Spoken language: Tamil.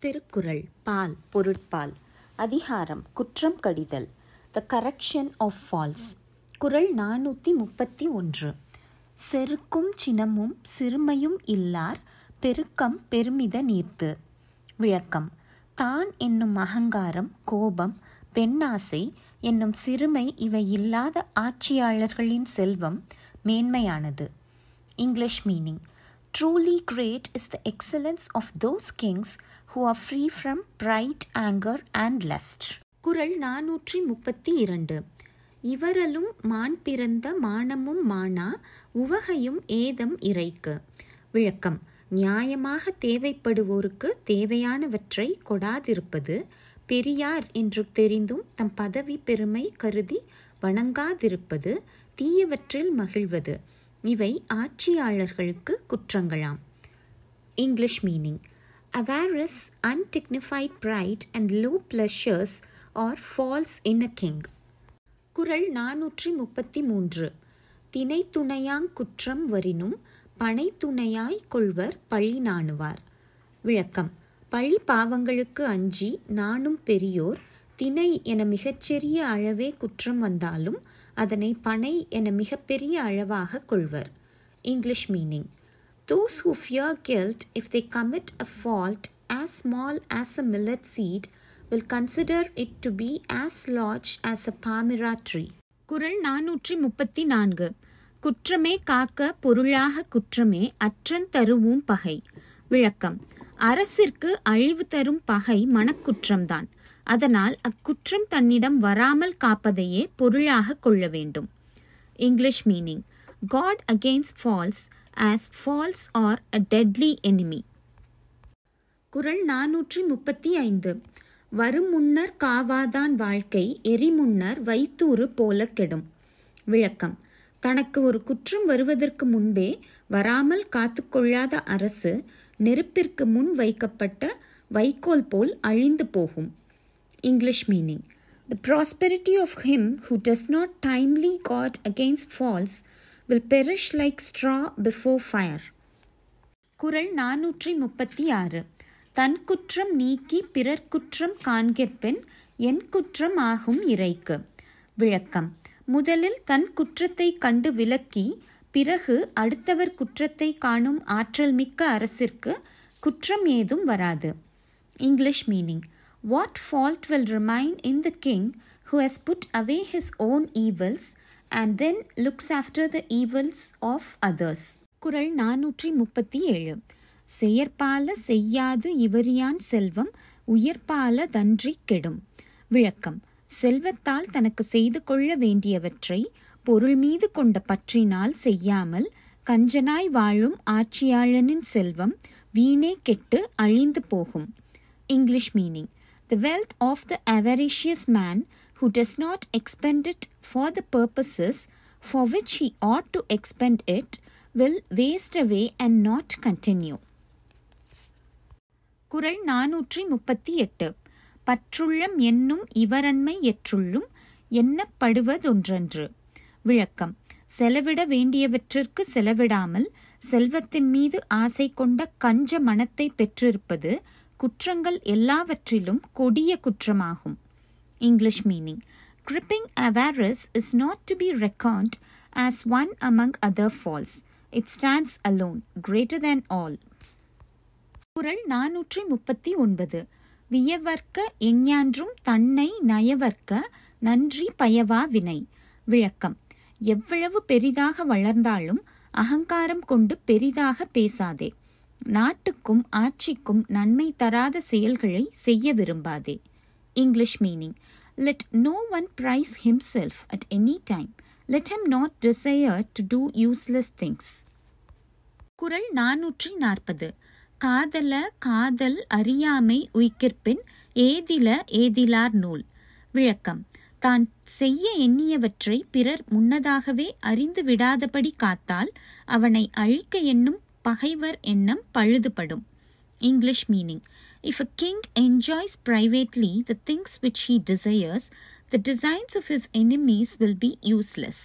திருக்குறள் பால் பொருட்பால். அதிகாரம் குற்றம் கடிதல். த கரெக்ஷன் ஆஃப் ஃபால்ஸ் குரல் நானூற்றி முப்பத்தி ஒன்று செருக்கும் சினமும் சிறுமையும் இல்லார் பெருக்கம் பெருமித நீர்த்து. விளக்கம். தான் என்னும் அகங்காரம் கோபம் பெண்ணாசை என்னும் சிறுமை இவை இல்லாத ஆட்சியாளர்களின் செல்வம் மேன்மையானது. English meaning. Truly great is the excellence of those kings who are free from pride anger and lust குரல் நானூற்றி முப்பத்தி இரண்டு இவரலும் மான் பிறந்த மானமும் மானா உவகையும் ஏதம் இறைக்கு. விளக்கம். நியாயமாக தேவைப்படுவோருக்கு தேவையானவற்றை கொடாதிருப்பது பெரியார் என்று தெரிந்தும் தம் பதவி பெருமை கருதி வணங்காதிருப்பது தீயவற்றில் மகிழ்வது. இவை ஆட்சியாளர்களுக்கு குற்றங்களாம். English meaning avarice undignified pride and low pleasures are faults in a king குரல் நானூற்றி முப்பத்தி மூன்று தினை துணையாங் குற்றம் வரினும் பனை துணையாய் கொள்வர் பழி நாணுவார். விளக்கம். பழி பாவங்களுக்கு அஞ்சி நானும் பெரியோர் தினை என மிகச்சிறிய அளவே குற்றம் வந்தாலும் அதனை பனை என மிகப்பெரிய அளவாக கொள்வர். English meaning those who fear guilt if they commit a fault as small as a millet seed will consider it to be as large as a palmyra tree குரல் நானூற்றி முப்பத்தி நான்கு குற்றமே காக்க பொருளாக குற்றமே அற்றன் தருவும் பகை. விளக்கம். அரசிற்கு அழிவு தரும் பகை மனக்குற்றம்தான். அதனால் அக்குற்றம் தன்னிடம் வராமல் காப்பதையே பொருளாக கொள்ள வேண்டும். English meaning guard against faults as faults are a deadly enemy குரல் நானூற்றி முப்பத்தி ஐந்து வரும் முன்னர் காவாதான் வாழ்க்கை எரிமுன்னர் வைத்தூறு போல கெடும். விளக்கம் தனக்கு ஒரு குற்றம் வருவதற்கு முன்பே வராமல் காத்துக்கொள்ளாத அரசு நெருப்பிற்கு முன் வைக்கப்பட்ட வைக்கோல் போல் அழிந்து போகும். English meaning The prosperity of him who does not timely guard against faults will perish like straw before fire. குரல் நானூற்றி முப்பத்தி ஆறு தன் குற்றம் நீக்கி பிறர் குற்றம் காண்கிற்பின் என் குற்றம் ஆகும் இறைக்கு. விளக்கம். முதலில் தன் குற்றத்தை கண்டு விலக்கி பிறகு அடுத்தவர் குற்றத்தை காணும் ஆற்றல் மிக்க அரசிற்கு குற்றம் ஏதும் வராது. English meaning. What fault will remain in the king who has put away his own evils and then looks after the evils of others. குரல் நானூற்றி முப்பத்தி ஏழு செயற்பால செய்யாது இவரியான் செல்வம் உயர்பால தன்றி கெடும் விளக்கம் செல்வத்தால் தனக்கு செய்து கொள்ள வேண்டியவற்றை பொருள் மீது கொண்ட பற்றினால் செய்யாமல் கஞ்சனாய் வாழும் ஆட்சியாளனின் செல்வம் வீணே கெட்டு அழிந்து போகும் English meaning the wealth of the avaricious man who does not expend it for the purposes for which he ought to expend it will waste away and not continue. குரல் நானூற்றி முப்பத்தி எட்டு பற்றுள்ளம் என்னும் இவரன்மை எற்றுள்ளும் எண்ணப்படுவதொன்றன்று. விளக்கம். செலவிட வேண்டியவற்றிற்கு செலவிடாமல் செல்வத்தின் மீது ஆசை கொண்ட கஞ்ச மனத்தை பெற்றிருப்பது குற்றங்கள் எல்லாவற்றிலும் கொடிய குற்றமாகும். English meaning griping avarice is not to be reckoned as one among other faults it stands alone greater than all குரல் நானூற்றி முப்பத்தி ஒன்பது வியவர்க்க எஞ்ஞான்றும் தன்னை நயவர்க்க நன்றி பயவா வினை. விளக்கம். எவ்வளவு பெரிதாக வளர்ந்தாலும் அகங்காரம் கொண்டு பெரிதாக பேசாதே. நாட்டுக்கும் ஆட்சிக்கும் நன்மை தராத செயல்களை செய்ய விரும்பாதே. English meaning let no one praise himself at any time let him not desire to do useless things குரல் நானூற்றி நாற்பது. காதல காதல் அறியாமை உயிர்ப்பின் ஏதில ஏதிலார் நூல். விளக்கம் தான் செய்ய எண்ணியவற்றை பிறர் முன்னதாகவே அறிந்து விடாதபடி காத்தால் அவனை அழிக்க எண்ணும் பகைவர் எண்ணம் பழுதுபடும் English meaning If a king enjoys privately the things which he desires, the designs of his enemies will be useless.